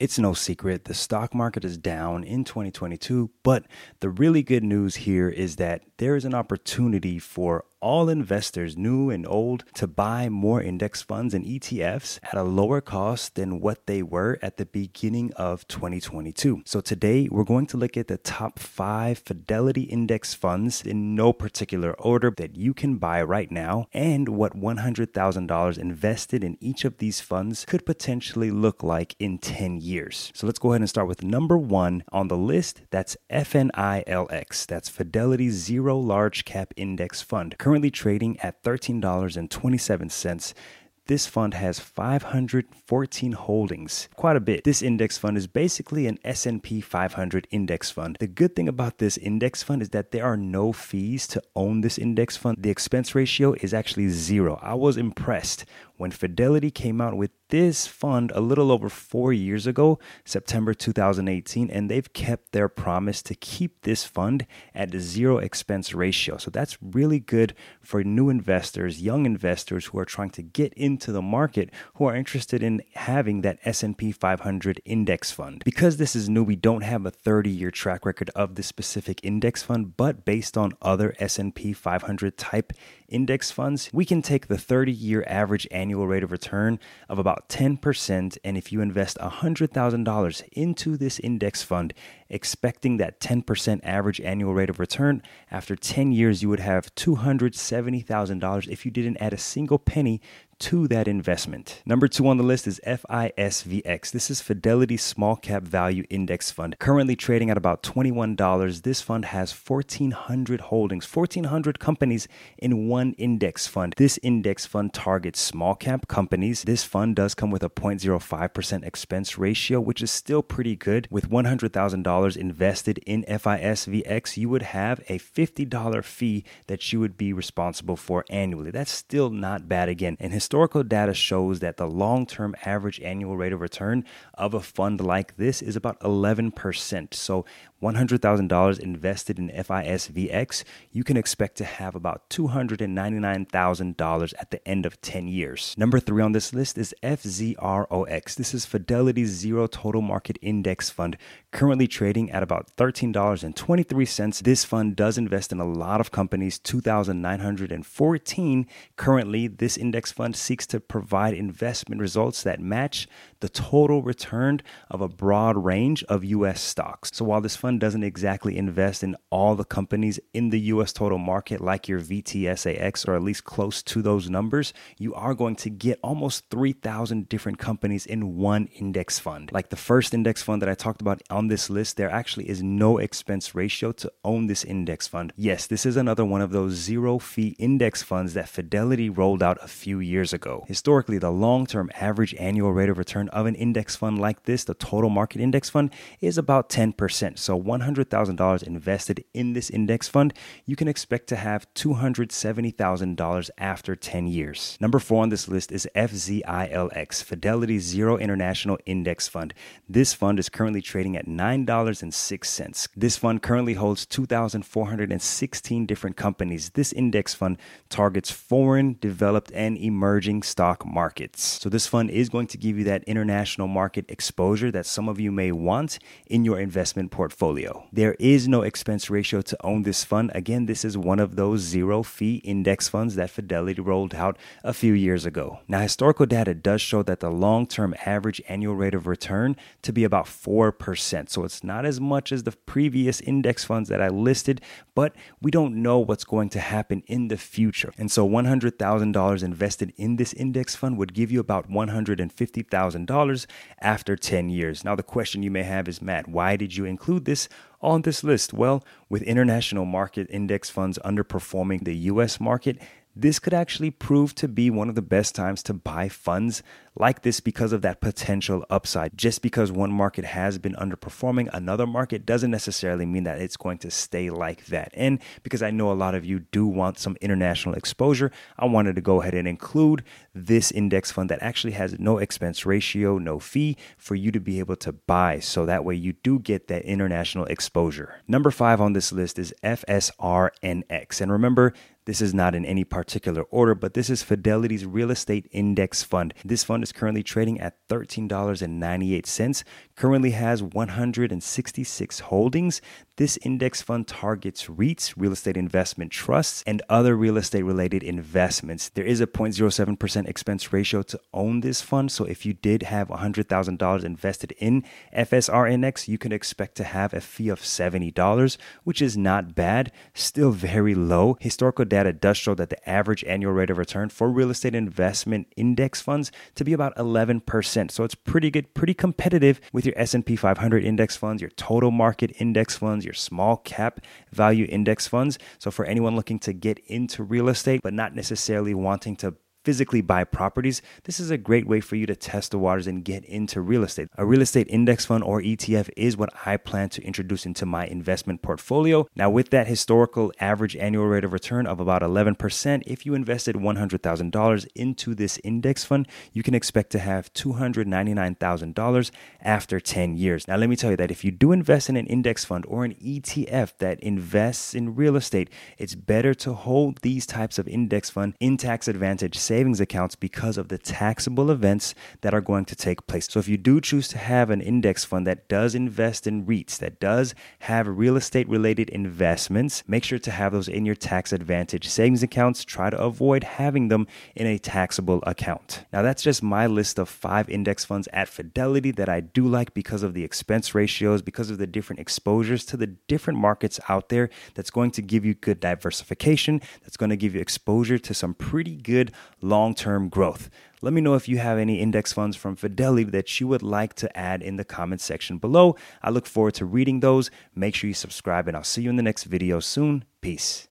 It's no secret the stock market is down in 2022, but the really good news here is that there is an opportunity for all investors, new and old, to buy more index funds and ETFs at a lower cost than what they were at the beginning of 2022. So today we're going to look at the top five Fidelity Index funds in no particular order that you can buy right now and what $100,000 invested in each of these funds could potentially look like in 10 years. So let's go ahead and start with number one on the list. That's FNILX. That's Fidelity Zero Large Cap Index Fund trading at $13.27 this fund has 514 holdings, quite a bit. This index fund is basically an S&P 500 index fund. The good thing about this index fund is that there are no fees to own this index fund. The expense ratio is actually zero. I was impressed when Fidelity came out with this fund a little over four years ago, September 2018, and they've kept their promise to keep this fund at a zero expense ratio. So that's really good for new investors, young investors who are trying to get into the market, who are interested in having that S&P 500 index fund. Because this is new, we don't have a 30-year track record of this specific index fund, but based on other S&P 500 type index funds, we can take the 30-year average annual annual rate of return of about 10%. And if you invest $100,000 into this index fund, expecting that 10% average annual rate of return, after 10 years, you would have $270,000 if you didn't add a single penny to that investment. Number two on the list is FISVX. This is Fidelity Small Cap Value Index Fund, currently trading at about $21. This fund has 1,400 holdings, 1,400 companies in one index fund. This index fund targets small cap companies. This fund does come with a 0.05% expense ratio, which is still pretty good. With $100,000 invested in FISVX, you would have a $50 fee that you would be responsible for annually. That's still not bad again. And historical data shows that the long term average annual rate of return of a fund like this is about 11%. So $100,000 invested in FISVX, you can expect to have about $299,000 at the end of 10 years. Number three on this list is FZROX. This is Fidelity's Zero Total Market Index Fund, currently trading at about $13.23. This fund does invest in a lot of companies, 2,914. Currently, this index fund seeks to provide investment results that match the total return of a broad range of U.S. stocks. So while this fund fund doesn't exactly invest in all the companies in the US total market like your VTSAX or at least close to those numbers, you are going to get almost 3,000 different companies in one index fund. Like the first index fund that I talked about on this list, there actually is no expense ratio to own this index fund. Yes, this is another one of those zero fee index funds that Fidelity rolled out a few years ago. Historically, the long term average annual rate of return of an index fund like this, the total market index fund, is about 10%. So $100,000 invested in this index fund, you can expect to have $270,000 after 10 years. Number four on this list is FZILX, Fidelity Zero International Index Fund. This fund is currently trading at $9.06. This fund currently holds 2,416 different companies. This index fund targets foreign, developed, and emerging stock markets. So, this fund is going to give you that international market exposure that some of you may want in your investment portfolio portfolio. There is no expense ratio to own this fund. Again, this is one of those zero fee index funds that Fidelity rolled out a few years ago. Now, historical data does show that the long term average annual rate of return to be about 4%. So it's not as much as the previous index funds that I listed, but we don't know what's going to happen in the future. And so $100,000 invested in this index fund would give you about $150,000 after 10 years. Now, the question you may have is, Matt, why did you include this on this list? Well, with international market index funds underperforming the US market, this could actually prove to be one of the best times to buy funds like this because of that potential upside. Just because one market has been underperforming another market doesn't necessarily mean that it's going to stay like that. And because I know a lot of you do want some international exposure, I wanted to go ahead and include this index fund that actually has no expense ratio, no fee for you to be able to buy. So that way you do get that international exposure. Number five on this list is FSRNX. And remember, this is not in any particular order, but this is Fidelity's Real Estate Index Fund. This fund is currently trading at $13.98, currently has 166 holdings. This index fund targets REITs, real estate investment trusts, and other real estate related investments. There is a 0.07% expense ratio to own this fund. So if you did have $100,000 invested in FSRNX, you can expect to have a fee of $70, which is not bad, still very low. Historical data does show that the average annual rate of return for real estate investment index funds to be about 11%. So it's pretty good, pretty competitive with your S&P 500 index funds, your total market index funds, your small cap value index funds. So for anyone looking to get into real estate but not necessarily wanting to physically buy properties, this is a great way for you to test the waters and get into real estate. A real estate index fund or ETF is what I plan to introduce into my investment portfolio. Now, with that historical average annual rate of return of about 11%, if you invested $100,000 into this index fund, you can expect to have $299,000 after 10 years. Now, let me tell you that if you do invest in an index fund or an ETF that invests in real estate, it's better to hold these types of index fund in tax advantage savings accounts because of the taxable events that are going to take place. So if you do choose to have an index fund that does invest in REITs, that does have real estate related investments, make sure to have those in your tax advantage savings accounts. Try to avoid having them in a taxable account. Now, that's just my list of five index funds at Fidelity that I do like because of the expense ratios, because of the different exposures to the different markets out there. That's going to give you good diversification, that's going to give you exposure to some pretty good long term growth. Let me know if you have any index funds from Fidelity that you would like to add in the comments section below. I look forward to reading those. Make sure you subscribe, and I'll see you in the next video soon. Peace.